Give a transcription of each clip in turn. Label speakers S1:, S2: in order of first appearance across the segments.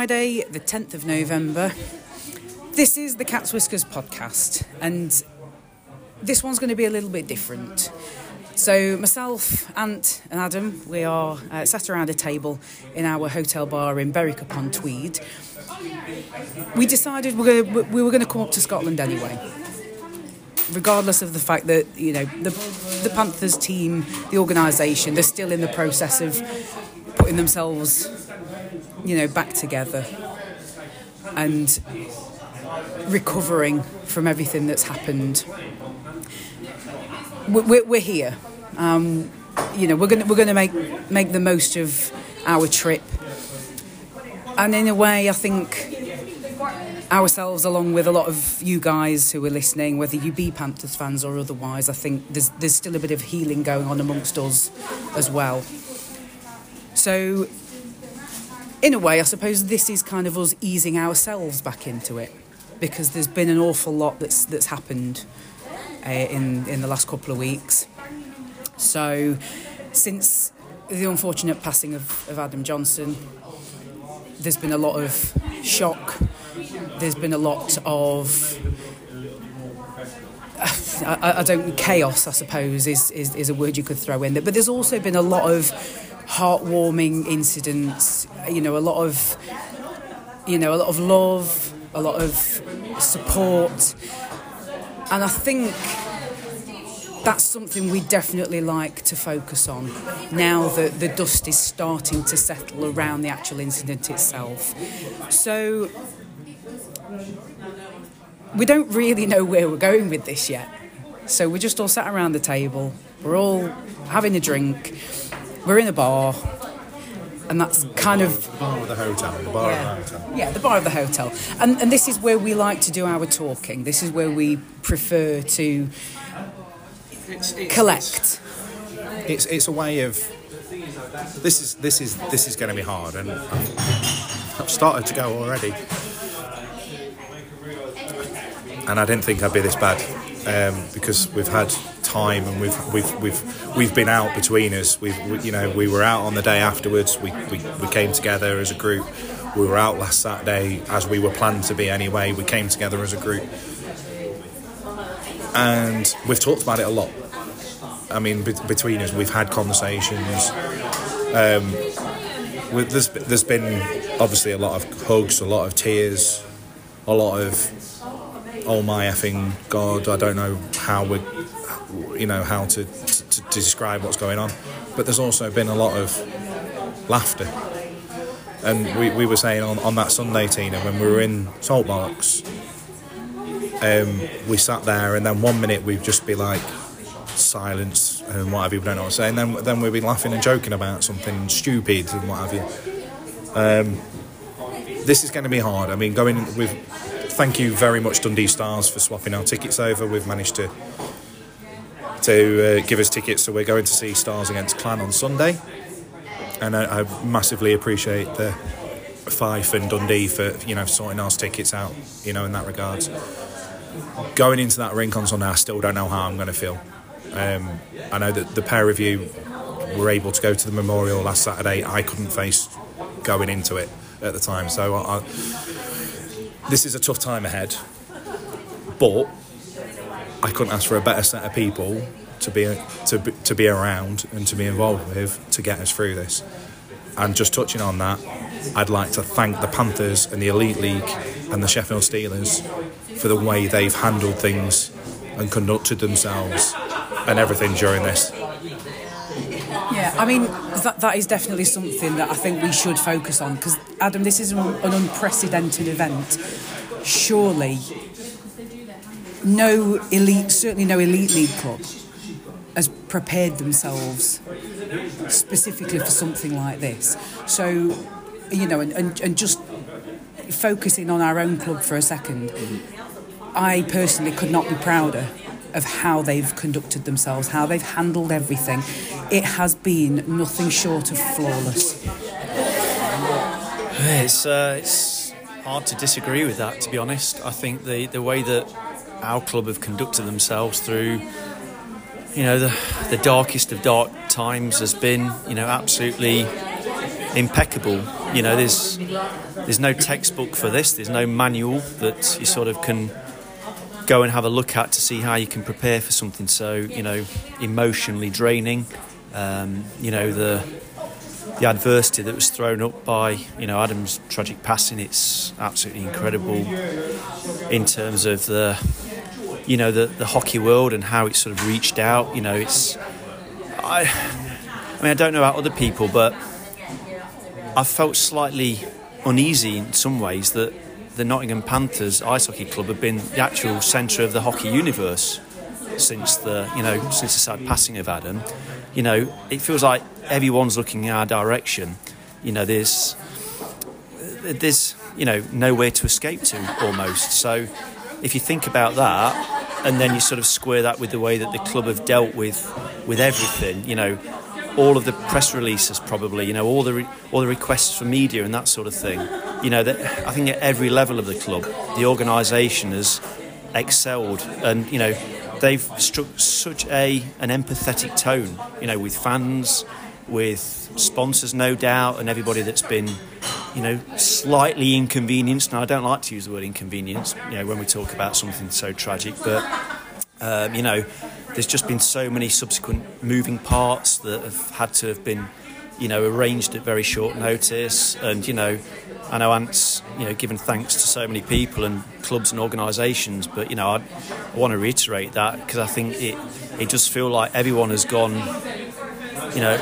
S1: Friday, the 10th of November. This is the Cat's Whiskers podcast, and this one's going to be a little bit different. So, myself, Ant, and Adam, we are uh, sat around a table in our hotel bar in Berwick upon Tweed. We decided we're gonna, we were going to come up to Scotland anyway regardless of the fact that you know the the Panthers team, the organisation, they're still in the process of putting themselves, you know, back together and recovering from everything that's happened. We're, we're here. Um, you know, we're going we're to make make the most of our trip, and in a way, I think ourselves, along with a lot of you guys who are listening, whether you be Panthers fans or otherwise, I think there's there's still a bit of healing going on amongst us as well. So, in a way, I suppose this is kind of us easing ourselves back into it because there's been an awful lot that's that's happened uh, in in the last couple of weeks. So, since the unfortunate passing of, of Adam Johnson, there's been a lot of shock there's been a lot of I, I, don't chaos I suppose is, is, is a word you could throw in there but there's also been a lot of heartwarming incidents you know a lot of you know a lot of love a lot of support and I think that's something we definitely like to focus on now that the dust is starting to settle around the actual incident itself. So we don't really know where we're going with this yet. So we're just all sat around the table, we're all having a drink, we're in a bar, and that's kind of
S2: the bar of the hotel. The bar
S1: yeah,
S2: of the hotel.
S1: Yeah, the bar of the hotel, and and this is where we like to do our talking. This is where we prefer to
S2: It's, it's,
S1: collect.
S2: It's it's a way of this is this is this is going to be hard, and I've, I've started to go already. And I didn't think I'd be this bad um, because we've had time and we've we've we've we've been out between us. We've we, you know we were out on the day afterwards. We, we we came together as a group. We were out last Saturday as we were planned to be anyway. We came together as a group, and we've talked about it a lot. I mean, be- between us, we've had conversations. Um, there's there's been obviously a lot of hugs, a lot of tears, a lot of oh my effing god, I don't know how we, you know, how to, to, to describe what's going on. But there's also been a lot of laughter. And we, we were saying on, on that Sunday, Tina, when we were in Saltbox, um, we sat there and then one minute we'd just be like silence and what have you, we don't know what to say. And then, then we'd be laughing and joking about something stupid and what have you. Um, this is going to be hard. I mean, going with thank you very much Dundee Stars for swapping our tickets over. We've managed to to uh, give us tickets, so we're going to see Stars against Clan on Sunday, and I, I massively appreciate the Fife and Dundee for you know sorting our tickets out. You know in that regards. Going into that rink on Sunday, I still don't know how I'm going to feel. Um, I know that the pair of you were able to go to the memorial last Saturday. I couldn't face going into it at the time, so I, I this is a tough time ahead, but I couldn't ask for a better set of people to be to be, to be around and to be involved with to get us through this. And just touching on that, I'd like to thank the Panthers and the Elite League and the Sheffield Steelers for the way they've handled things and conducted themselves and everything during this.
S1: Yeah, I mean that that is definitely something that I think we should focus on because Adam, this is an, an unprecedented event. Surely, no elite, certainly no elite league club, has prepared themselves specifically for something like this. So, you know, and, and, and just focusing on our own club for a second, I personally could not be prouder of how they've conducted themselves, how they've handled everything. It has been nothing short of flawless.
S3: It's uh, it's hard to disagree with that. To be honest, I think the the way that our club have conducted themselves through, you know, the the darkest of dark times has been, you know, absolutely impeccable. You know, there's there's no textbook for this. There's no manual that you sort of can go and have a look at to see how you can prepare for something so you know emotionally draining. Um, you know the the adversity that was thrown up by you know Adam's tragic passing. It's absolutely incredible in terms of the you know the the hockey world and how it sort of reached out. You know, it's I. I mean, I don't know about other people, but I felt slightly uneasy in some ways that the Nottingham Panthers ice hockey club have been the actual centre of the hockey universe since the you know since the sad passing of Adam. You know, it feels like everyone's looking in our direction. You know, there's there's you know nowhere to escape to almost. So if you think about that, and then you sort of square that with the way that the club have dealt with with everything, you know, all of the press releases probably, you know, all the re- all the requests for media and that sort of thing. You know, that I think at every level of the club, the organisation has excelled, and you know, they've struck such a an empathetic tone, you know, with fans, with sponsors, no doubt, and everybody that's been, you know, slightly inconvenienced. Now, I don't like to use the word inconvenience, you know, when we talk about something so tragic, but um, you know, there's just been so many subsequent moving parts that have had to have been, you know, arranged at very short notice. And you know, I know Ant's, you know, given thanks to so many people and clubs and organisations. But you know, I, I want to reiterate that because I think it it does feel like everyone has gone, you know,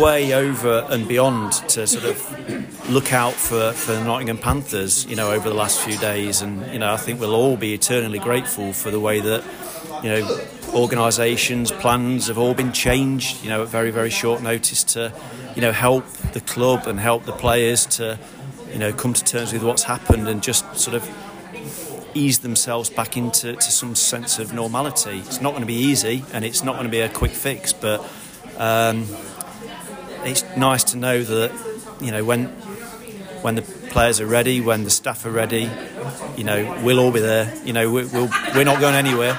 S3: way over and beyond to sort of look out for, for the Nottingham Panthers, you know, over the last few days. And, you know, I think we'll all be eternally grateful for the way that, you know, organisations, plans have all been changed, you know, at very, very short notice to, you know, help the club and help the players to, you know, come to terms with what's happened and just sort of ease themselves back into to some sense of normality. It's not going to be easy and it's not going to be a quick fix, but um, it's nice to know that, you know, when when the players are ready, when the staff are ready, you know, we'll all be there. You know, we, we'll, we're not going anywhere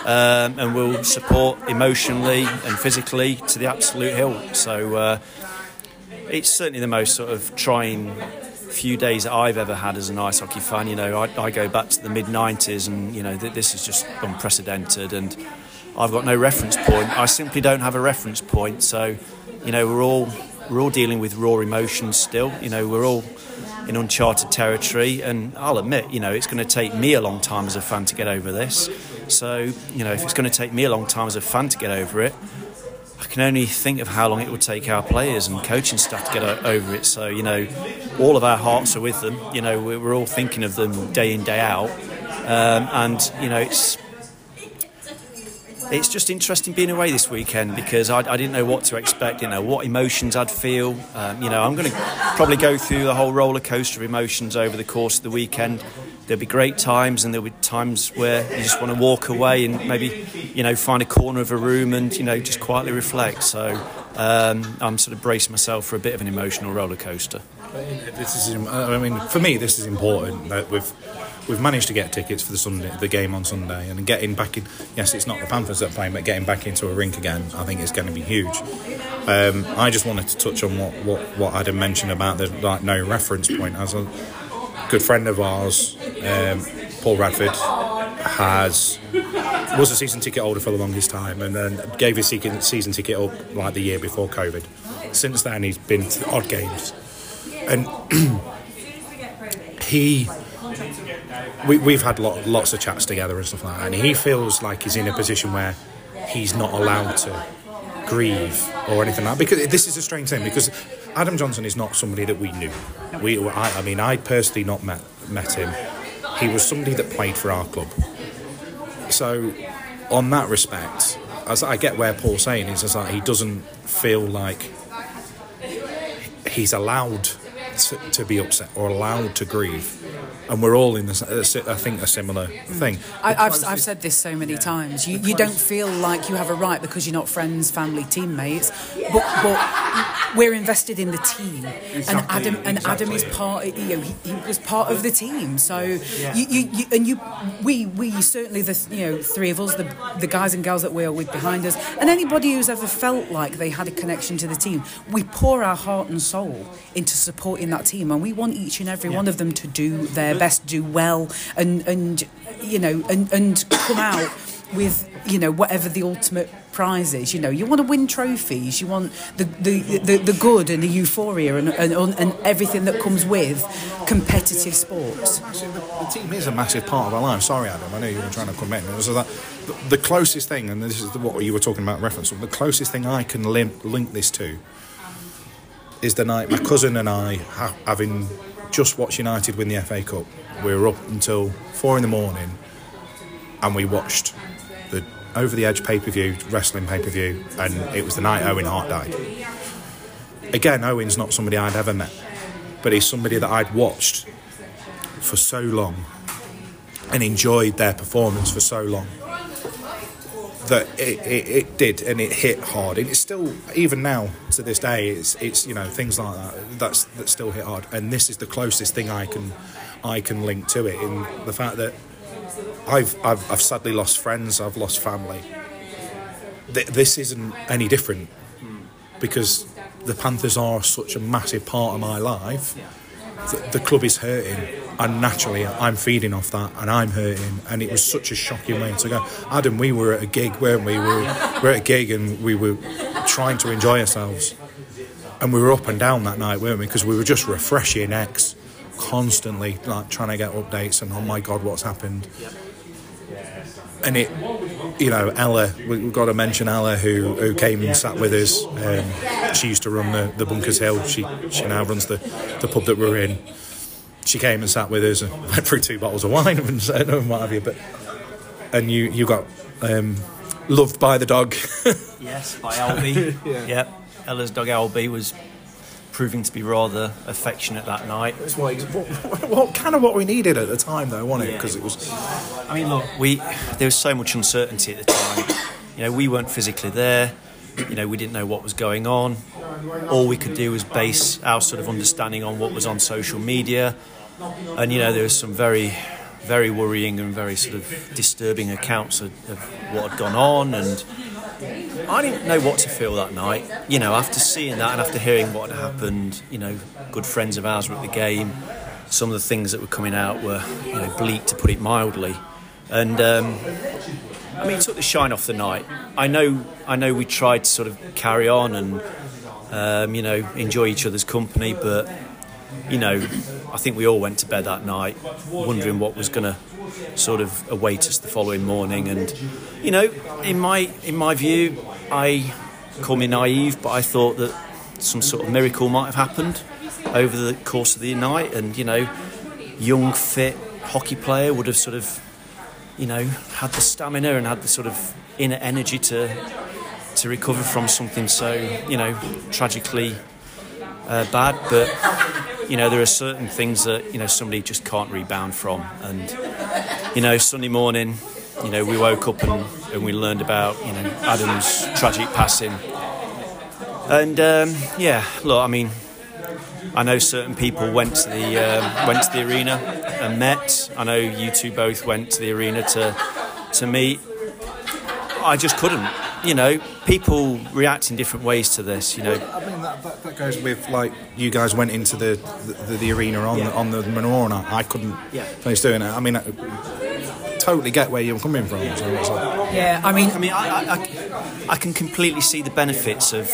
S3: um, and will support emotionally and physically to the absolute hill. So uh, it's certainly the most sort of trying few days that I've ever had as an ice hockey fan. You know, I, I go back to the mid 90s and, you know, th- this is just unprecedented and I've got no reference point. I simply don't have a reference point. So, you know, we're all we're all dealing with raw emotions still. You know, we're all in uncharted territory, and I'll admit, you know, it's going to take me a long time as a fan to get over this. So, you know, if it's going to take me a long time as a fan to get over it, I can only think of how long it would take our players and coaching staff to get over it. So, you know, all of our hearts are with them. You know, we're all thinking of them day in, day out. Um, and, you know, it's it's just interesting being away this weekend because I, I, didn't know what to expect, you know, what emotions I'd feel. Um, you know, I'm going to probably go through the whole roller coaster of emotions over the course of the weekend. There'll be great times and there'll be times where you just want to walk away and maybe, you know, find a corner of a room and, you know, just quietly reflect. So um, I'm sort of bracing myself for a bit of an emotional roller coaster.
S2: This is, I mean, for me, this is important that we've we've managed to get tickets for the Sunday, the game on Sunday, and getting back in. Yes, it's not the Panthers that are playing, but getting back into a rink again, I think it's going to be huge. Um, I just wanted to touch on what, what, what Adam mentioned about the like no reference point. As a good friend of ours, um, Paul Radford, has was a season ticket holder for the longest time, and then gave his season ticket up like the year before COVID. Since then, he's been to odd games, and he we, we've had lot, lots of chats together and stuff like that, and he feels like he's in a position where he's not allowed to grieve or anything like that. Because this is a strange thing, because Adam Johnson is not somebody that we knew. We, I, I mean, I personally not met, met him. He was somebody that played for our club. So, on that respect, as I get where Paul's saying is, is that he doesn't feel like he's allowed to, to be upset or allowed to grieve. And we're all in this, uh, I think, a similar mm. thing.
S1: I, I've, I've said this so many times. You, you don't feel like you have a right because you're not friends, family, teammates, but, but we're invested in the team. and Adam and Adam is part. You know, he, he was part of the team. So you, you, you and you, we we certainly the you know three of us, the the guys and girls that we're with behind us, and anybody who's ever felt like they had a connection to the team, we pour our heart and soul into supporting that team, and we want each and every one of them to do their best, do well, and and you know, and and come out with you know whatever the ultimate prize is. You know, you want to win trophies. You want the the, the, the good and the euphoria and, and and everything that comes with competitive sports.
S2: The team is a massive part of our life. Sorry, Adam. I know you were trying to come in. So that the, the closest thing, and this is what you were talking about reference. The closest thing I can link, link this to is the night my cousin and I, ha- having just watched United win the FA Cup, we were up until four in the morning, and we watched the over the edge pay per view wrestling pay per view, and it was the night Owen Hart died. Again, Owen's not somebody I'd ever met, but he's somebody that I'd watched for so long and enjoyed their performance for so long that it, it, it, did and it hit hard. And it's still even now to this day it's it's you know things like that that's that still hit hard. And this is the closest thing I can I can link to it in the fact that I've I've, I've sadly lost friends I've lost family. Th- this isn't any different because the Panthers are such a massive part of my life. The, the club is hurting and naturally I'm feeding off that and I'm hurting. And it was such a shocking way to go. Adam we were at a gig weren't we? We were, we were at a gig and we were trying to enjoy ourselves. And we were up and down that night weren't we? Because we were just refreshing X constantly like trying to get updates and oh my god what's happened? And it you know Ella we've got to mention Ella who, who came and sat with us. Um, she used to run the, the Bunkers Hill. She she now runs the, the pub that we're in she came and sat with us and went through two bottles of wine and, and what have you. But and you you got um, loved by the dog.
S3: yes, by Albie. yeah. Yep, Ella's dog Albie was proving to be rather affectionate that night.
S2: It was what, what, what, kind of what we needed at the time, though, wasn't it? Because yeah, it was.
S3: I mean, look, we there was so much uncertainty at the time. You know, we weren't physically there. You know, we didn't know what was going on. All we could do was base our sort of understanding on what was on social media. And, you know, there was some very, very worrying and very sort of disturbing accounts of, of what had gone on. And I didn't know what to feel that night. You know, after seeing that and after hearing what had happened, you know, good friends of ours were at the game. Some of the things that were coming out were, you know, bleak to put it mildly. And um, I mean, it took the shine off the night. I know, I know, we tried to sort of carry on and um, you know enjoy each other's company, but you know, I think we all went to bed that night wondering what was going to sort of await us the following morning. And you know, in my in my view, I call me naive, but I thought that some sort of miracle might have happened over the course of the night, and you know, young fit hockey player would have sort of you know, had the stamina and had the sort of inner energy to to recover from something so, you know, tragically uh, bad. But you know, there are certain things that you know somebody just can't rebound from. And you know, Sunday morning, you know, we woke up and, and we learned about you know Adam's tragic passing. And um, yeah, look, I mean, I know certain people went to the um, went to the arena and met. I know you two both went to the arena to to meet. I just couldn't. You know, people react in different ways to this. You know,
S2: I mean that, that, that goes with like you guys went into the the, the arena on yeah. the, on the menorah. And I, I couldn't yeah. finish doing it. I mean, I totally get where you're coming from. So
S1: like, yeah, I mean,
S3: I mean, I, I, I can completely see the benefits of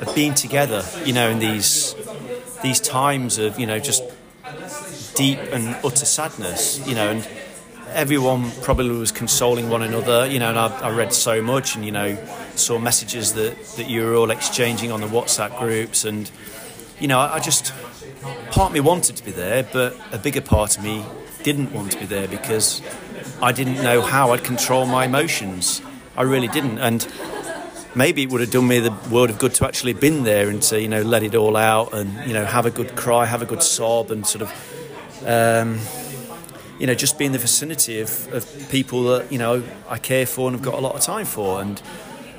S3: of being together. You know, in these these times of you know just deep and utter sadness, you know, and everyone probably was consoling one another, you know, and I, I, read so much and, you know, saw messages that, that you were all exchanging on the WhatsApp groups and, you know, I, I just, part of me wanted to be there, but a bigger part of me didn't want to be there because I didn't know how I'd control my emotions. I really didn't. And maybe it would have done me the world of good to actually been there and to you know let it all out and you know have a good cry, have a good sob, and sort of. Um, you know, just be in the vicinity of, of people that you know I care for and have got a lot of time for, and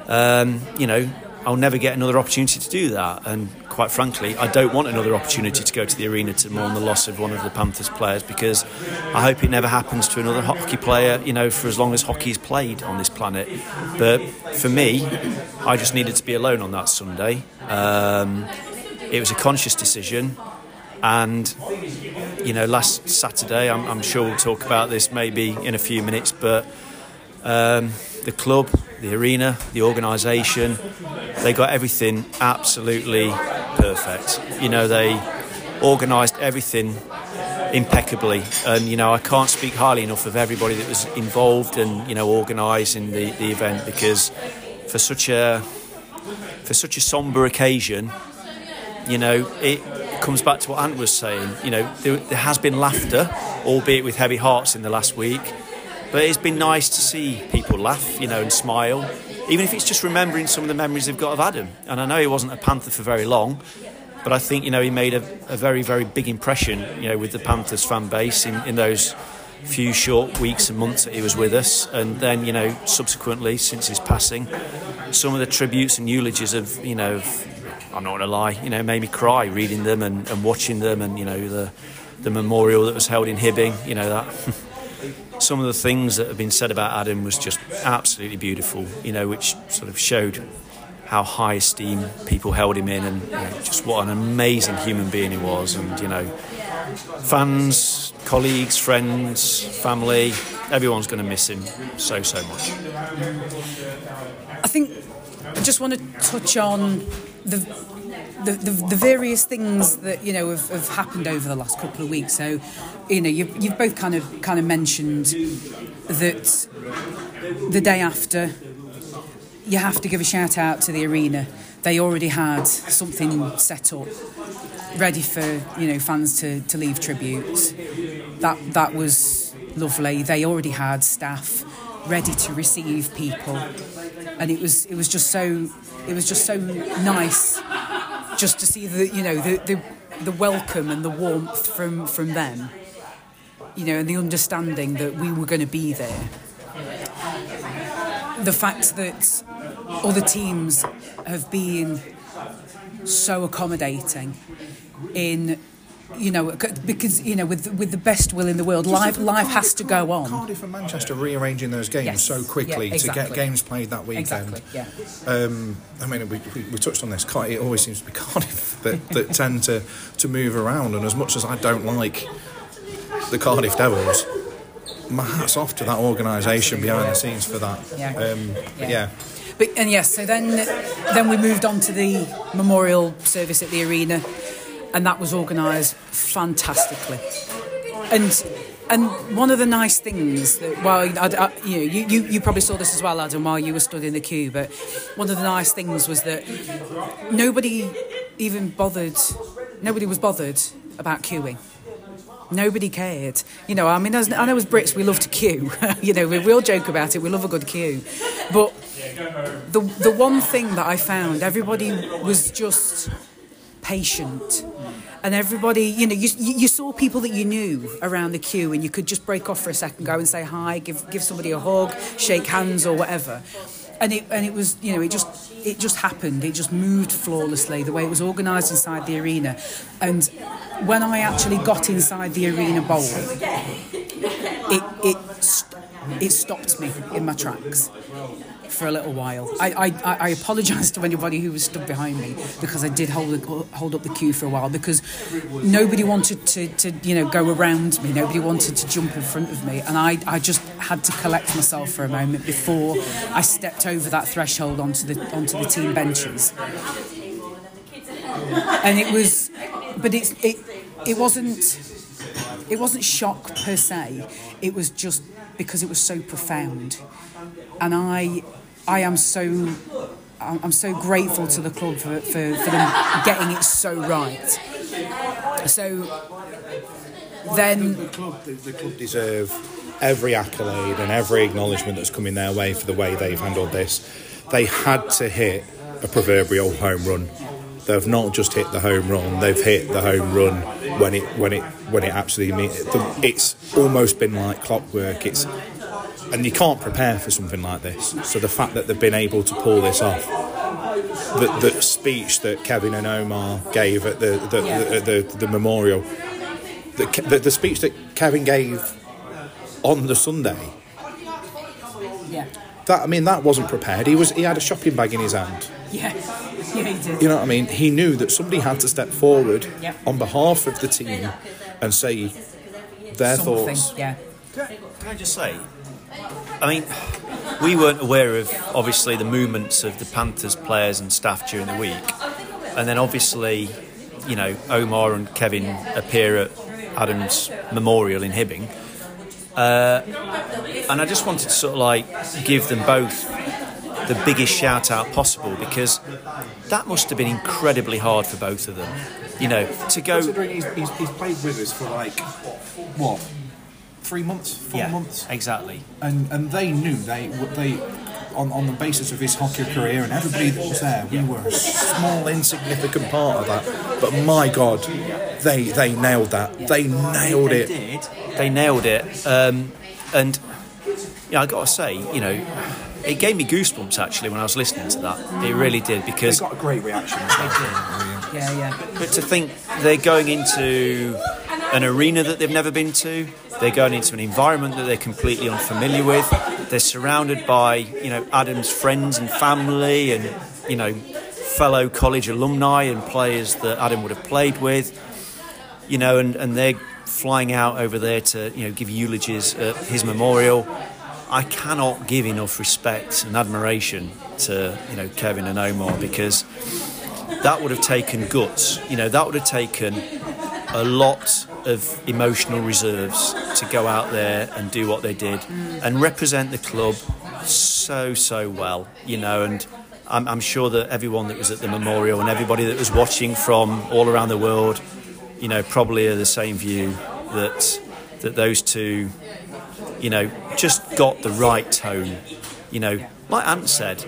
S3: um, you know, I'll never get another opportunity to do that. And quite frankly, I don't want another opportunity to go to the arena to mourn the loss of one of the Panthers players because I hope it never happens to another hockey player, you know, for as long as hockey's played on this planet. But for me, I just needed to be alone on that Sunday. Um, it was a conscious decision. And, you know, last Saturday, I'm, I'm, sure we'll talk about this maybe in a few minutes, but um, the club, the arena, the organisation, they got everything absolutely perfect. You know, they organised everything impeccably. And, you know, I can't speak highly enough of everybody that was involved and, you know, organising the, the event because for such a for such a sombre occasion, you know, it comes back to what Ant was saying. You know, there, there, has been laughter, albeit with heavy hearts in the last week, but it's been nice to see people laugh, you know, and smile, even if it's just remembering some of the memories they've got of Adam. And I know he wasn't a Panther for very long, but I think you know he made a, a very, very big impression, you know, with the Panthers fan base in, in those few short weeks and months that he was with us, and then you know subsequently since his passing, some of the tributes and eulogies of you know. Of, I'm not going to lie, you know, made me cry reading them and, and watching them, and you know the the memorial that was held in Hibbing, you know that. some of the things that have been said about Adam was just absolutely beautiful, you know, which sort of showed how high esteem people held him in and you know, just what an amazing human being he was. And, you know, fans, colleagues, friends, family, everyone's going to miss him so, so much.
S1: I think I just want to touch on the the, the, the, various things that you know have, have, happened over the last couple of weeks. So, you know, you've, you've both kind of kind of mentioned that the day after, you have to give a shout out to the arena. They already had something set up, ready for you know fans to, to leave tributes. That that was lovely. They already had staff ready to receive people, and it was it was just so it was just so nice just to see the you know the, the the welcome and the warmth from from them you know and the understanding that we were going to be there. The fact that other teams have been so accommodating in you know, because you know, with with the best will in the world, life life has to go on.
S2: Cardiff and Manchester rearranging those games yes. so quickly yeah, exactly. to get games played that weekend.
S1: Exactly. Yeah.
S2: Um, I mean, we, we, we, touched on this. It always seems to be Cardiff that, that tend to to move around, and as much as I don't like the Cardiff Devils, my hats off to that organisation behind the scenes for that.
S1: Yeah.
S2: Um, yeah. yeah.
S1: But, and yes, so then then we moved on to the memorial service at the arena and that was organised fantastically. And and one of the nice things that, well, I, I, you know, you, you, you, probably saw this as well, Adam, while you were studying the queue, but one of the nice things was that nobody even bothered, nobody was bothered about queuing. Nobody cared. You know, I mean, as, I know as Brits, we love to queue. you know, we, we all joke about it, we love a good queue. But the, the one thing that I found, everybody was just patient and everybody, you know, you, you saw people that you knew around the queue, and you could just break off for a second, go and say hi, give give somebody a hug, shake hands, or whatever. And it and it was, you know, it just it just happened. It just moved flawlessly the way it was organised inside the arena. And when I actually got inside the arena bowl, it it it stopped me in my tracks for a little while. I, I, I apologise to anybody who was stood behind me because I did hold hold up the queue for a while because nobody wanted to, to you know go around me. Nobody wanted to jump in front of me, and I, I just had to collect myself for a moment before I stepped over that threshold onto the onto the team benches. And it was, but it's it it wasn't it wasn't shock per se. It was just because it was so profound, and I I am so I'm so grateful to the club for, for, for them getting it so right. So then
S2: the club, the, the club deserve every accolade and every acknowledgement that's coming their way for the way they've handled this. they had to hit a proverbial home run. They've not just hit the home run; they've hit the home run when it when it when it actually means it's almost been like clockwork. It's and you can't prepare for something like this. So the fact that they've been able to pull this off, the, the speech that Kevin and Omar gave at the the,
S1: Yeah.
S2: the, the, the memorial, the, the the speech that Kevin gave on the Sunday.
S1: Yeah.
S2: That I mean, that wasn't prepared. He was he had a shopping bag in his hand.
S1: Yeah. Yeah, he did.
S2: You know what I mean? He knew that somebody had to step forward
S1: Yep.
S2: on behalf of the team and say their
S1: Something.
S2: thoughts.
S1: Yeah.
S3: Can I just say, I mean, we weren't aware of obviously the movements of the Panthers players and staff during the week, and then obviously, you know, Omar and Kevin appear at Adams Memorial in Hibbing, uh, and I just wanted to sort of like give them both the biggest shout out possible because that must have been incredibly hard for both of them. You know, to go.
S2: Considering he's, he's, he's played with us for like what three months, four
S3: Yeah,
S2: months,
S3: exactly.
S2: and and they knew they they on, on the basis of his hockey career and everybody that was there, we were a small insignificant part of that. But my God, they they nailed that. They nailed
S3: they
S2: it.
S3: did. They nailed it. Um, and yeah, I got to say, you know, it gave me goosebumps actually when I was listening to that. It really did because
S2: They
S3: because.
S2: got a great reaction. as well.
S1: Yeah, yeah.
S3: But to think they're going into an arena that they've never been to, they're going into an environment that they're completely unfamiliar with. They're surrounded by, you know, Adam's friends and family and, you know, fellow college alumni and players that Adam would have played with. You know, and, and they're flying out over there to, you know, give eulogies at his memorial. I cannot give enough respect and admiration to, you know, Kevin and Omar because that would have taken guts. You know, that would have taken a lot of emotional reserves to go out there and do what they did and represent the club so, so well, you know, and I'm, I'm sure that everyone that was at the memorial and everybody that was watching from all around the world, you know, probably are the same view that that those two, you know, just got the right tone. You know, like Ant said,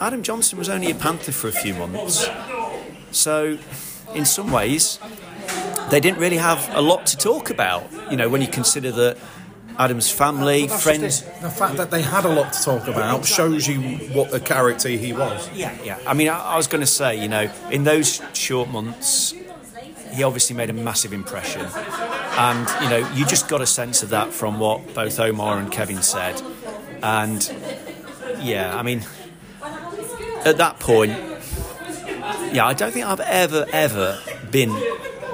S3: Adam Johnson was only a Panther for a few months. So, in some ways, they didn't really have a lot to talk about. You know, when you consider that Adam's family, friends.
S2: The fact that they had a lot to talk about shows you what a character he was.
S3: Yeah, yeah. I mean, I, I was going to say, you know, in those short months, he obviously made a massive impression. And, you know, you just got a sense of that from what both Omar and Kevin said. And, yeah, I mean, at that point, yeah, I don't think I've ever, ever been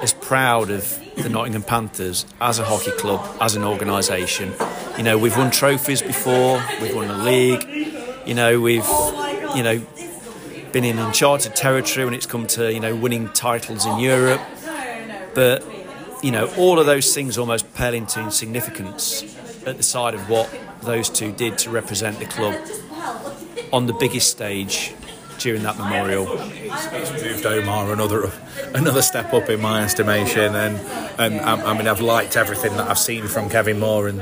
S3: as proud of the Nottingham Panthers as a hockey club, as an organisation. You know, we've won trophies before, we've won the league, you know, we've, you know, been in uncharted territory when it's come to, you know, winning titles in Europe. But, you know, all of those things almost pale into insignificance at the side of what those two did to represent the club on the biggest stage during that memorial.
S2: It's moved Omar another another step up in my estimation, and and I, I mean I've liked everything that I've seen from Kevin Moore, and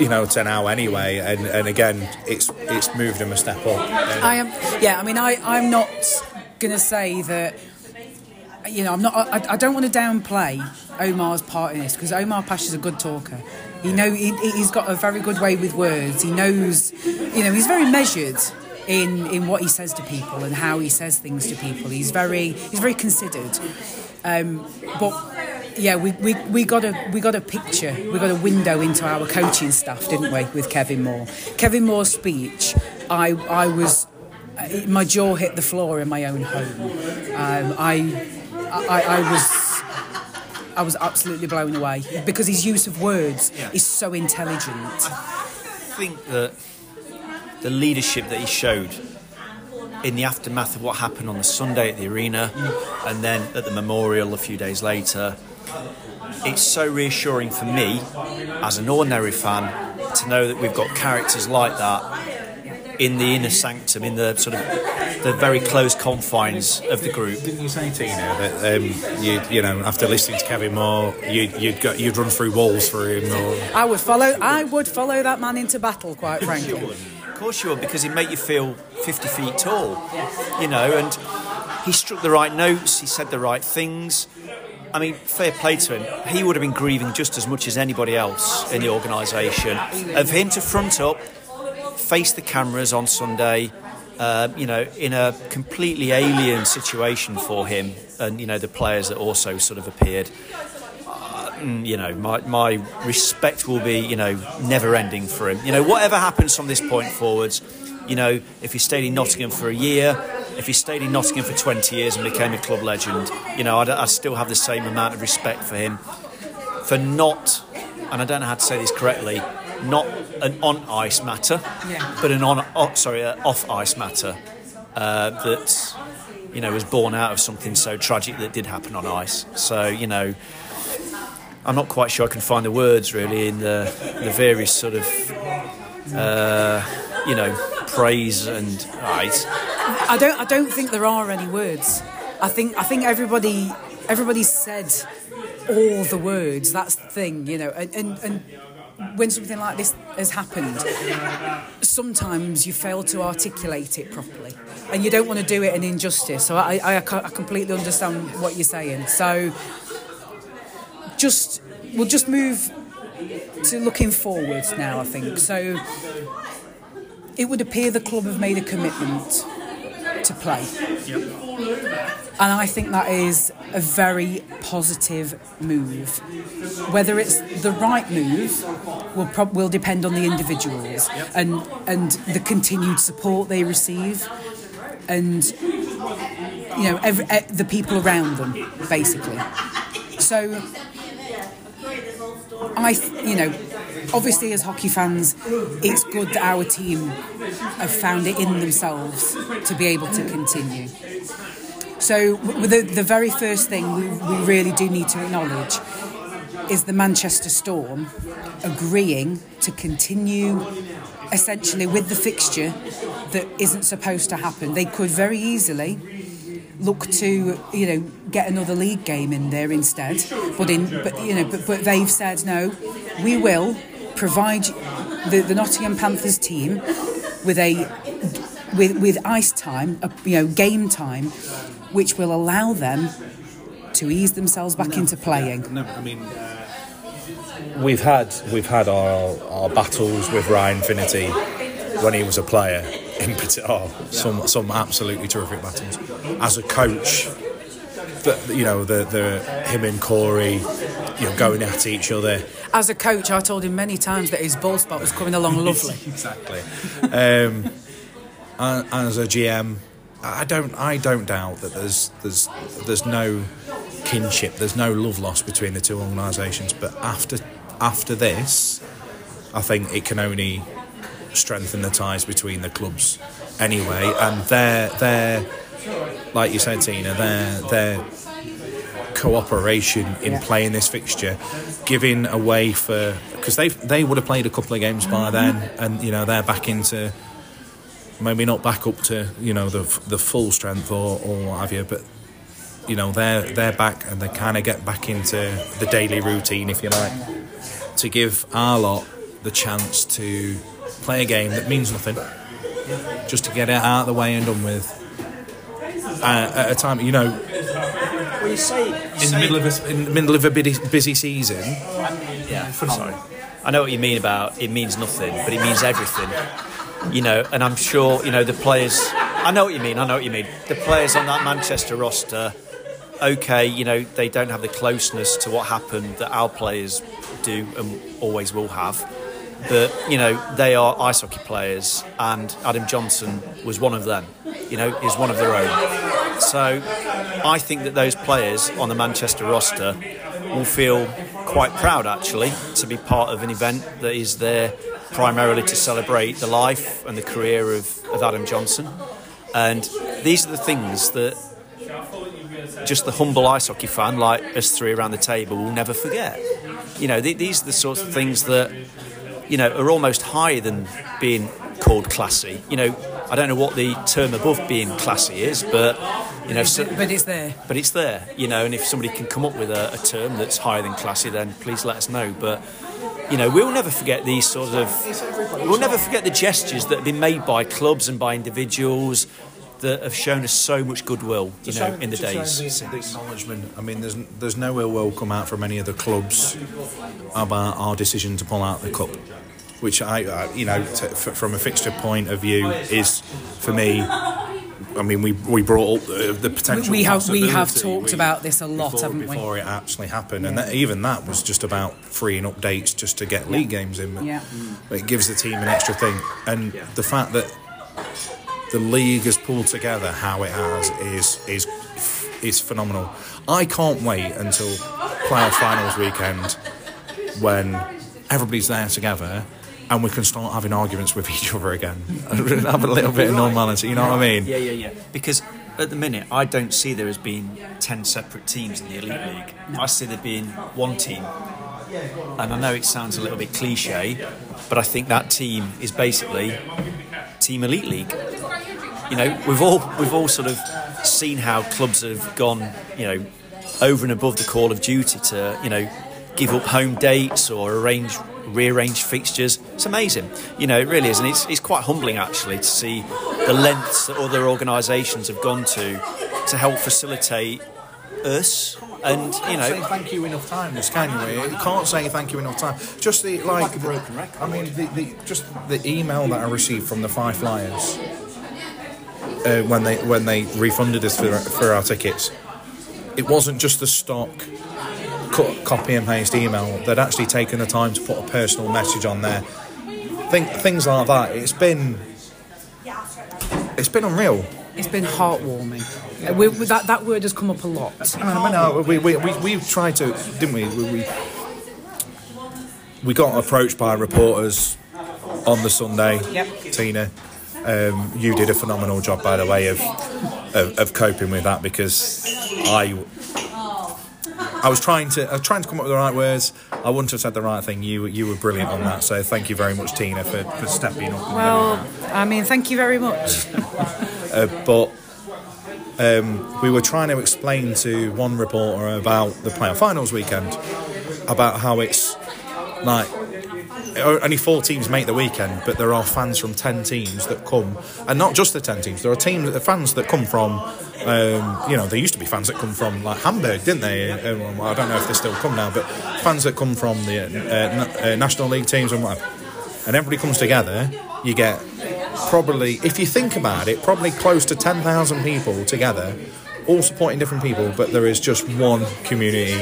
S2: you know to now anyway, and and again it's it's moved him a step up.
S1: I am. Yeah, I mean, I, I'm not going to say that. You know, I'm not. I, I don't want to downplay Omar's part in this because Omar Pacha is a good talker. You know, he, he's got a very good way with words. He knows. You know, he's very measured in in what he says to people and how he says things to people. He's very he's very considered. Um, but yeah, we, we, we got a we got a picture, we got a window into our coaching staff, didn't we, with Kevin Moore? Kevin Moore's speech, I I was my jaw hit the floor in my own home. Um, I, I I was I was absolutely blown away because his use of words is so intelligent.
S3: I think that the leadership that he showed in the aftermath of what happened on the Sunday at the arena and then at the memorial a few days later, it's so reassuring for me as an ordinary fan to know that we've got characters like that in the inner sanctum, in the sort of the very close confines of the group.
S2: Didn't you say, Tina, that um, you you know after listening to Kevin Moore, you'd you'd, go, you'd run through walls for him, or
S1: I would follow. I would follow that man into battle, quite frankly.
S3: Course you would, because he'd make you feel 50 feet tall, you know, and he struck the right notes, he said the right things. I mean, fair play to him. He would have been grieving just as much as anybody else in the organisation. Of him to front up, face the cameras on Sunday, uh, you know, in a completely alien situation for him, and you know the players that also sort of appeared. Mm, you know, my, my respect will be, you know, never ending for him. You know, whatever happens from this point forwards, you know, if he stayed in Nottingham for a year, if he stayed in Nottingham for 20 years and became a club legend, you know, I'd, I'd still have the same amount of respect for him for not, and I don't know how to say this correctly, not an on ice matter,
S1: Yeah.
S3: but an on, oh, sorry, uh, off ice matter uh, that you know was born out of something so tragic that did happen on ice. So you know, I'm not quite sure I can find the words really in the the various sort of uh, you know praise and right.
S1: I don't. I don't think there are any words. I think. I think everybody. Everybody said all the words. That's the thing, you know. And and, and when something like this has happened, sometimes you fail to articulate it properly, and you don't want to do it an injustice. So I, I, I completely understand what you're saying. So just we'll just move to looking forward now. I think so. It would appear the club have made a commitment to play. And I think that is a very positive move. Whether it's the right move will prob- will depend on the individuals and and the continued support they receive, and you know every, the people around them, basically. So I, you know, obviously as hockey fans, it's good that our team have found it in themselves to be able to continue. So the, the very first thing we, we really do need to acknowledge is the Manchester Storm agreeing to continue essentially with the fixture that isn't supposed to happen. They could very easily look to you know get another league game in there instead but in but you know but, but they've said no we will provide the, the Nottingham Panthers team with a with with ice time a, you know game time which will allow them to ease themselves back into playing
S2: No, I mean, uh, we've had we've had our our battles with Ryan Finnerty when he was a player. In particular, oh, some some absolutely terrific battles. As a coach, the, you know the the him and Corey, you know, going at each other.
S1: as a coach I told him many times that his ball spot was coming along lovely
S2: exactly. Um, and as a GM, I don't I don't doubt that there's there's there's no kinship, there's no love lost between the two organisations. But after after this, I think it can only strengthen the ties between the clubs anyway. And their their like you said, Tina, their their cooperation in playing this fixture, giving away for because they they would have played a couple of games by mm-hmm. then, and you know they're back into maybe not back up to you know the the full strength or, or what have you, but you know they're they're back and they kind of get back into the daily routine, if you like, to give our lot the chance to play a game that means nothing, just to get it out of the way and done with. Uh, at a time, you know,
S3: Well, you say
S2: in the middle of a, in the middle of a busy, busy season.
S3: Yeah.
S2: Sorry.
S3: I know what you mean about it means nothing, but it means everything. You know, and I'm sure, you know, the players I know what you mean, I know what you mean. The players on that Manchester roster, okay, you know, they don't have the closeness to what happened that our players do and always will have. But, you know, they are ice hockey players and Adam Johnson was one of them. You know, is one of their own. So I think that those players on the Manchester roster will feel quite proud actually to be part of an event that is there primarily to celebrate the life and the career of, of Adam Johnson. And these are the things that just the humble ice hockey fan like us three around the table will never forget. You know, th- these are the sorts of things that, you know, are almost higher than being called classy. You know, I don't know what the term above being classy is, but, you know, so,
S1: but it's there
S3: but it's there, you know. And if somebody can come up with a, a term that's higher than classy, then please let us know. But You know, we'll never forget these sort of. We'll never forget the gestures that have been made by clubs and by individuals that have shown us so much goodwill, you know, in the days.
S2: The, the acknowledgement. I mean, there's there's no ill will come out from any of the clubs about our decision to pull out the cup, which I, uh, you know, t- f- from a fixture point of view, is for me. I mean, we we brought up the, the potential.
S1: We have- we have
S2: possibility
S1: talked about this a lot,
S2: before,
S1: haven't we?
S2: Before it actually happened, and that, even that was just about freeing updates just to get league games in. But
S1: Yeah.
S2: it gives the team an extra thing, and the fact that the league has pulled together how it has is is is phenomenal. I can't wait until playoff finals weekend when everybody's there together and we can start having arguments with each other again and have a little bit of normality. You know what I mean?
S3: Yeah, yeah, yeah. Because at the minute, I don't see there as being 10 separate teams in the Elite League. I see there being one team. And I know it sounds a little bit cliche, but I think that team is basically Team Elite League. You know, we've all we've all sort of seen how clubs have gone, you know, over and above the call of duty to, you know, give up home dates or arrange rearrange fixtures. It's amazing. You know, it really is. And it's, it's quite humbling actually to see the lengths that other organisations have gone to to help facilitate us and, you
S2: Say
S3: know,
S2: thank you enough times, can you? You can't say thank you enough time. Just the like,
S3: a broken record.
S2: I mean, the, the just the email that I received from the Fife Flyers uh, when they when they refunded us for for our tickets. It wasn't just the stock cut, copy and paste email. They'd actually taken the time to put a personal message on there. Think things like that. It's been it's been unreal.
S1: It's been heartwarming. Uh, we, we- that, that word has come up a lot.
S2: I know, we, we, we, we tried to, didn't we? We, we? we got approached by reporters on the Sunday.
S1: Yep.
S2: Tina, um, you did a phenomenal job, by the way, of, of, of coping with that because I. I was trying to I was trying to come up with the right words. I wouldn't have said the right thing. You you were brilliant on that. So thank you very much, Tina, for, for stepping up.
S1: Well, I mean, thank you very much.
S2: but um, we were trying to explain to one reporter about the playoff finals weekend about how it's like only four teams make the weekend, but there are fans from ten teams that come, and not just the ten teams. There are teams, the fans that come from, um, you know, there used to be fans that come from like Hamburg, didn't they? Um, I don't know if they still come now, but fans that come from the uh, uh, national league teams and whatever, and everybody comes together. You get probably, if you think about it, probably close to 10,000 people together, all supporting different people, but there is just one community.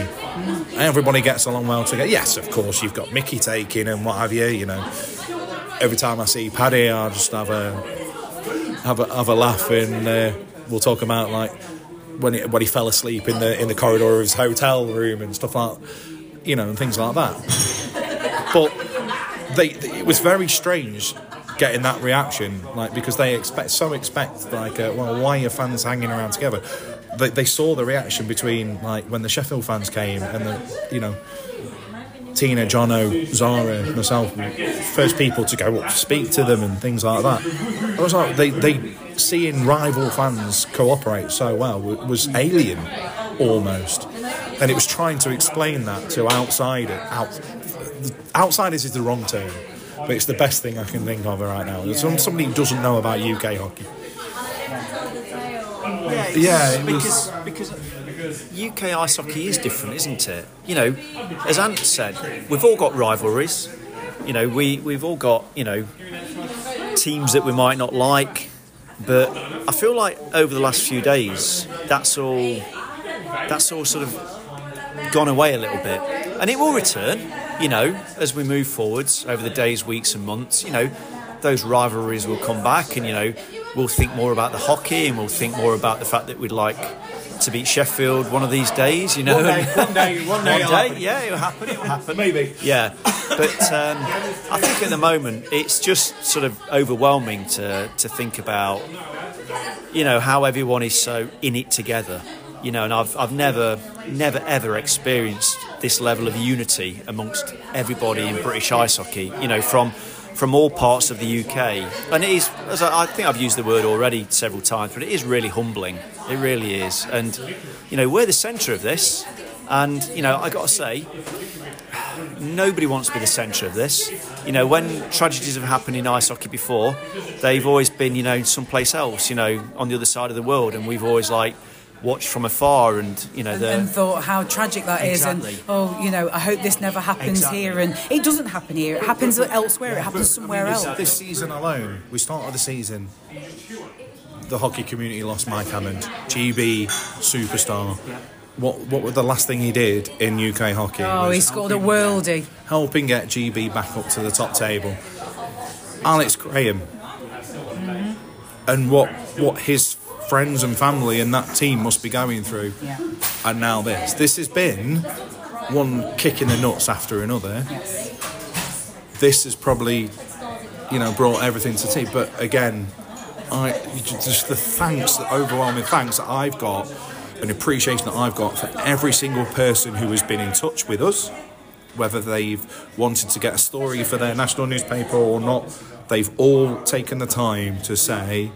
S2: Everybody gets along well together. Yes, of course, you've got Mickey taking and what have you, you know. Every time I see Paddy, I'll just have a have a, have a laugh and uh, we'll talk about like when he, when he fell asleep in the in the corridor of his hotel room and stuff like you know and things like that. But they, it was very strange getting that reaction, like because they expect so expect like, uh, well, why are your fans hanging around together? They, they saw the reaction between like when the Sheffield fans came and the you know Tina, Jono, Zara, myself, first people to go up speak to them and things like that. It was like they, they seeing rival fans cooperate so well was alien almost, and it was trying to explain that to outsiders. out, outsiders is the wrong term, but it's the best thing I can think of right now. Some, somebody who doesn't know about UK hockey. Yeah, it was-
S3: because because UK ice hockey is different, isn't it? You know, as Ant said, we've all got rivalries. You know, we we've all got you know teams that we might not like, but I feel like over the last few days, that's all that's all sort of gone away a little bit, and it will return. You know, as we move forwards over the days, weeks, and months, you know, those rivalries will come back, and you know, we'll think more about the hockey, and we'll think more about the fact that we'd like to beat Sheffield one of these days. You know,
S2: One day, one day, one day it'll happen.
S3: yeah, it'll happen. It'll happen.
S2: Maybe.
S3: Yeah, but um, I think at the moment it's just sort of overwhelming to to think about, you know, how everyone is so in it together. You know, and I've I've never never ever experienced this level of unity amongst everybody in British ice hockey. You know, from from all parts of the UK, and it is. As I, I think I've used the word already several times, but it is really humbling. It really is, and you know, we're the centre of this. And you know, I got to say, nobody wants to be the centre of this. You know, when tragedies have happened in ice hockey before, they've always been, you know, someplace else, you know, on the other side of the world, and we've always like watched from afar and you know
S1: and,
S3: the
S1: and thought how tragic that is,
S3: Exactly.
S1: and oh you know I hope this never happens
S3: Exactly.
S1: here and it doesn't happen here it happens elsewhere it happens somewhere else
S2: This season alone, we started the season. The hockey community lost Mike Hammond, GB superstar. What what was the last thing he did in UK hockey?
S1: oh he scored a
S2: helping-
S1: worldie
S2: helping get GB back up to the top table. Alex Graham, mm-hmm. and what what his friends and family and that team must be going through,
S1: Yeah.
S2: and now this. This has been one kick in the nuts after another. This has probably, you know, brought everything to tea. But again, I just the thanks, the overwhelming thanks that I've got, and appreciation that I've got for every single person who has been in touch with us whether they've wanted to get a story for their national newspaper or not, they've all taken the time to say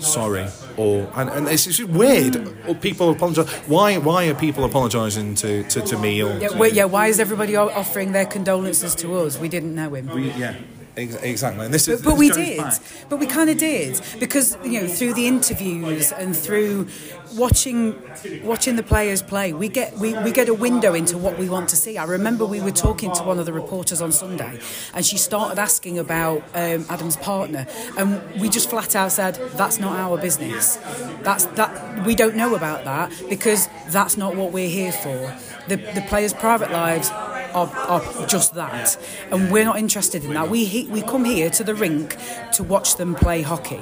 S2: sorry. Or and, and it's just weird. People apologise. Why? Why are people apologising to, to, to me or?
S1: yeah,
S2: to,
S1: yeah why is everybody offering their condolences to us we didn't know him
S2: We- yeah. Ex- Exactly. And this is.
S1: But, but
S2: this
S1: we did.
S2: back.
S1: But we kind of did because you know through the interviews and through watching watching the players play, we get we, we get a window into what we want to see. I remember we were talking to one of the reporters on Sunday, and she started asking about um, Adam's partner, and we just flat out said that's not our business. That's that we don't know about that because that's not what we're here for. The the players' private lives are, are just that, and we're not interested in that. We he, we come here to the rink to watch them play hockey.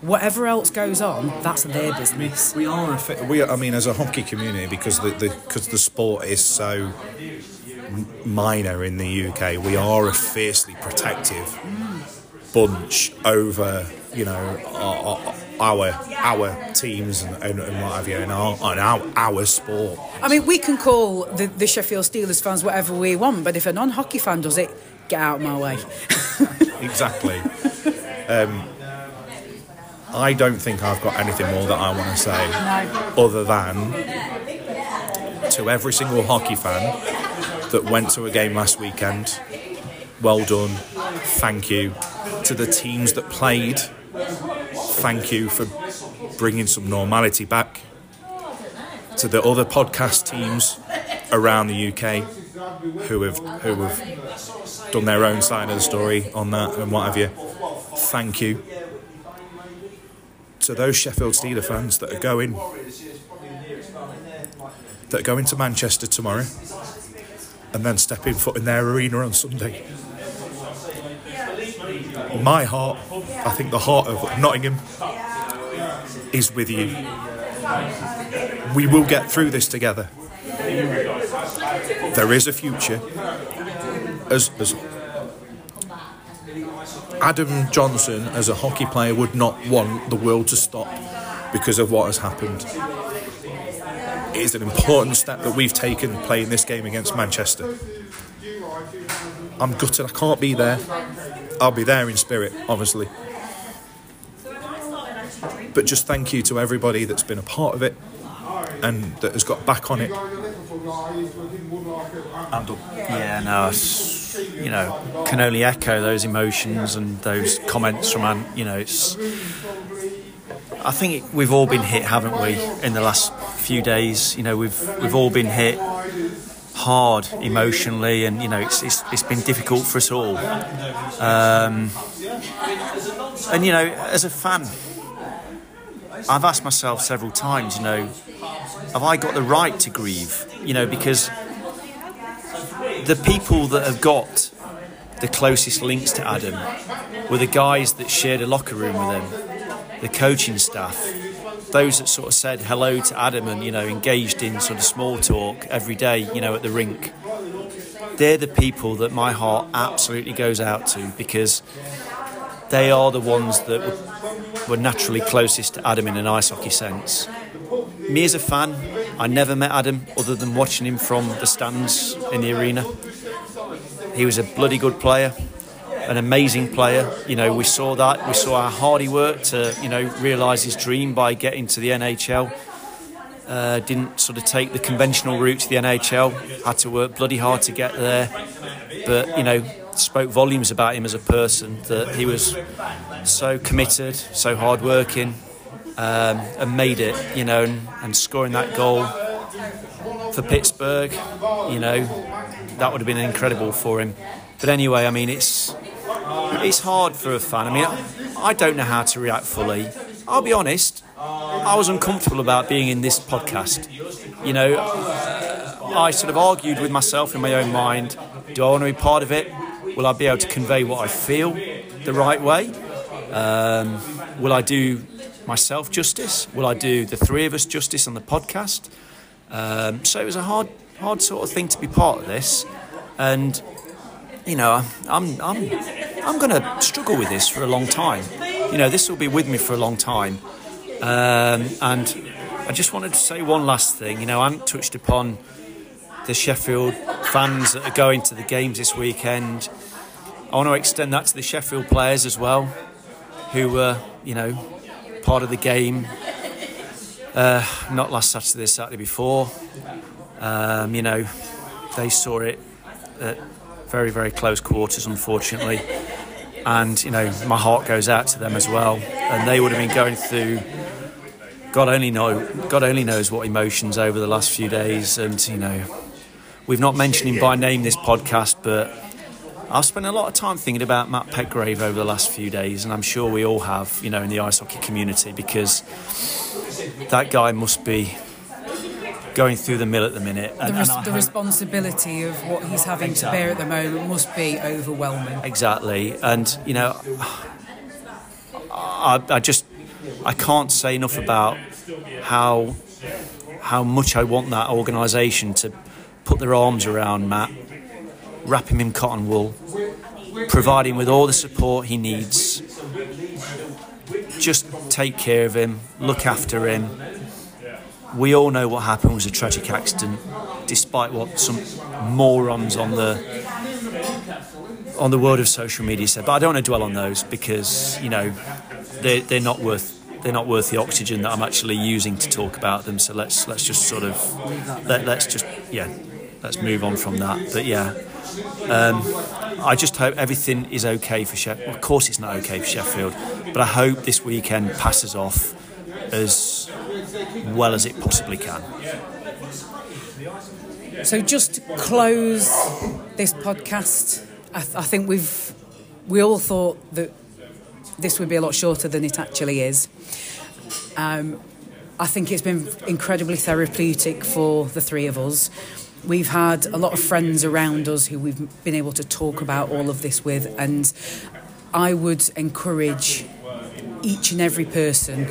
S1: Whatever else goes on, that's their business.
S2: We are. A, we. Are, I mean, as a hockey community, because the because the, sport is so minor in the UK, we are a fiercely protective bunch over you know our our, our our teams and, and, and what have you, and our and our, our sport.
S1: I mean, we can call the, the Sheffield Steelers fans whatever we want, but if a non-hockey fan does it, get out of my way.
S2: Exactly. um, I don't think I've got anything more that I want to say other than to every single hockey fan that went to a game last weekend. Well done. Thank you. To the teams that played, thank you for bringing some normality back. To the other podcast teams around the UK who have who have done their own side of the story on that and what have you. Thank you. To those Sheffield Steeler fans that are going that are going to Manchester tomorrow and then stepping foot in their arena on Sunday. My heart, I think the heart of Nottingham is with you. We will get through this together. There is a future. As, as Adam Johnson, as a hockey player, would not want the world to stop because of what has happened. It is an important step that we've taken playing this game against Manchester. I'm gutted I can't be there. I'll be there in spirit, obviously. But just thank you to everybody that's been a part of it and that has got back on it. Done.
S3: Yeah, no, you know, can only echo those emotions and those comments from. You know, it's. I think we've all been hit, haven't we, in the last few days? You know, we've we've all been hit hard emotionally, and you know, it's it's, it's been difficult for us all. Um, and you know, as a fan, I've asked myself several times, you know, have I got the right to grieve? You know, because the people that have got the closest links to Adam were the guys that shared a locker room with him, the coaching staff, those that sort of said hello to Adam and you know engaged in sort of small talk every day, you know, at the rink. They're the people that my heart absolutely goes out to because they are the ones that were, were naturally closest to Adam in an ice hockey sense. Me as a fan, I never met Adam other than watching him from the stands in the arena. He was a bloody good player, an amazing player. You know, we saw that. We saw how hard he worked to, you know, realise his dream by getting to the NHL. Uh, didn't sort of take the conventional route to the NHL. Had to work bloody hard to get there, but you know, spoke volumes about him as a person that he was so committed, so hardworking, um, and made it. You know, and, and scoring that goal for Pittsburgh, you know, that would have been incredible for him. But anyway, I mean, it's it's hard for a fan. I mean, I don't know how to react fully. I'll be honest. I was uncomfortable about being in this podcast. You know, I sort of argued with myself in my own mind do I want to be part of it? Will I be able to convey what I feel the right way? Um, will I do myself justice? Will I do the three of us justice on the podcast? Um, so it was a hard, hard sort of thing to be part of this, and you know, I'm, I'm, I'm going to struggle with this for a long time. You know, this will be with me for a long time. Um, and I just wanted to say one last thing. You know, I haven't touched upon the Sheffield fans that are going to the games this weekend. I want to extend that to the Sheffield players as well, who were, you know, part of the game. Uh, not last Saturday, Saturday before. Um, you know, they saw it at very, very close quarters, unfortunately. And, you know, my heart goes out to them as well. And they would have been going through God only know God only knows what emotions over the last few days, and you know, we've not mentioned him by name this podcast, but I've spent a lot of time thinking about Matt Petgrave over the last few days, and I'm sure we all have, you know, in the ice hockey community, because that guy must be going through the mill at the minute.
S1: And, the, res- the responsibility of what he's having exactly. to bear at the moment must be overwhelming.
S3: Exactly, and you know, I, I just I can't say enough about how how much I want that organisation to put their arms around Matt, wrap him in cotton wool, provide him with all the support he needs. Just take care of him, look after him. We all know what happened was a tragic accident, despite what some morons on the on the world of social media said. But I don't want to dwell on those because you know they're, they're not worth they're not worth the oxygen that I'm actually using to talk about them. So let's let's just sort of let, let's just yeah let's move on from that. But yeah, um, I just hope everything is okay for Sheffield. Well, of course, it's not okay for Sheffield, but I hope this weekend passes off as well as it possibly can.
S1: So just to close this podcast, I, th- I think we've we all thought that this would be a lot shorter than it actually is. Um, I think it's been incredibly therapeutic for the three of us. We've had a lot of friends around us who we've been able to talk about all of this with, and I would encourage each and every person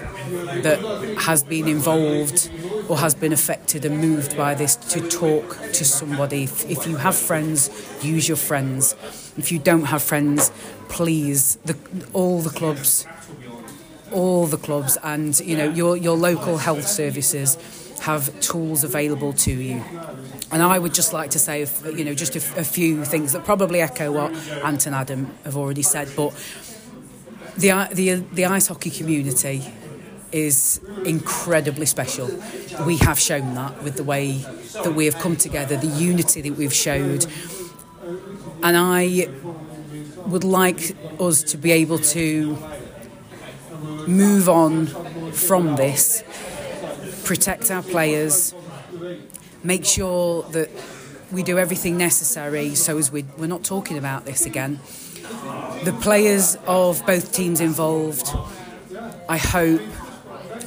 S1: that has been involved or has been affected and moved by this to talk to somebody. If, if you have friends, use your friends. If you don't have friends, please, the, all the clubs, all the clubs, and you know your your local health services have tools available to you. And I would just like to say, you know, just a, few things that probably echo what Ant and Adam have already said, but the, the, the ice hockey community is incredibly special. We have shown that with the way that we have come together, the unity that we've showed. And I would like us to be able to move on from this, protect our players, make sure that we do everything necessary so as we, we're not talking about this again the players of both teams involved, I hope,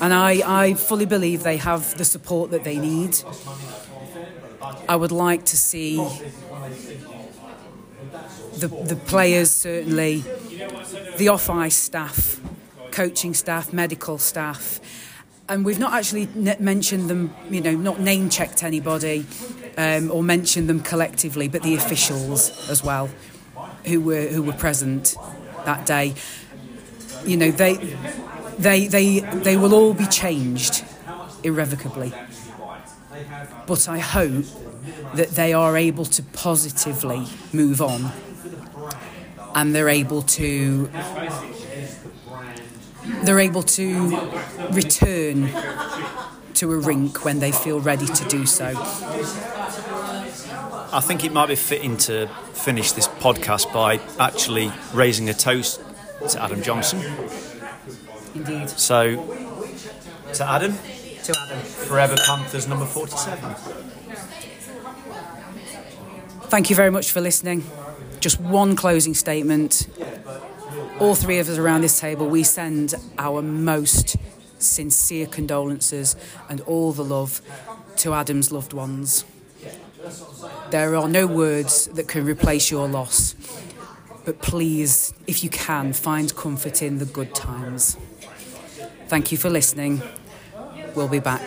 S1: and I, I fully believe they have the support that they need. I would like to see the, the players, certainly, the off ice staff, coaching staff, medical staff. And we've not actually mentioned them, you know, not name checked anybody um, or mentioned them collectively, but the officials as well who were who were present that day, you know, they they they they will all be changed irrevocably. But I hope that they are able to positively move on and they're able to they're able to return to a rink when they feel ready to do so.
S3: I think it might be fitting to finish this podcast by actually raising a toast to Adam Johnson.
S1: Indeed.
S3: So, to Adam,
S1: To Adam.
S3: Forever Panthers number 47.
S1: Thank you very much for listening. Just one closing statement. All three of us around this table, we send our most sincere condolences and all the love to Adam's loved ones. There are no words that can replace your loss, but please, if you can, find comfort in the good times. Thank you for listening. We'll be back.